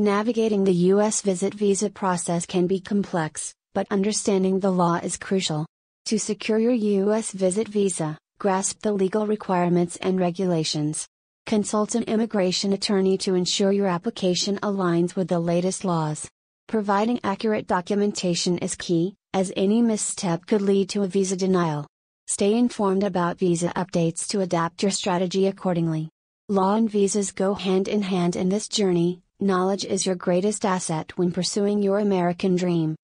Navigating the U.S. visit visa process can be complex, but understanding the law is crucial. To secure your U.S. visit visa, grasp the legal requirements and regulations. Consult an immigration attorney to ensure your application aligns with the latest laws. Providing accurate documentation is key, as any misstep could lead to a visa denial. Stay informed about visa updates to adapt your strategy accordingly. Law and visas go hand in hand in this journey, knowledge is your greatest asset when pursuing your American dream.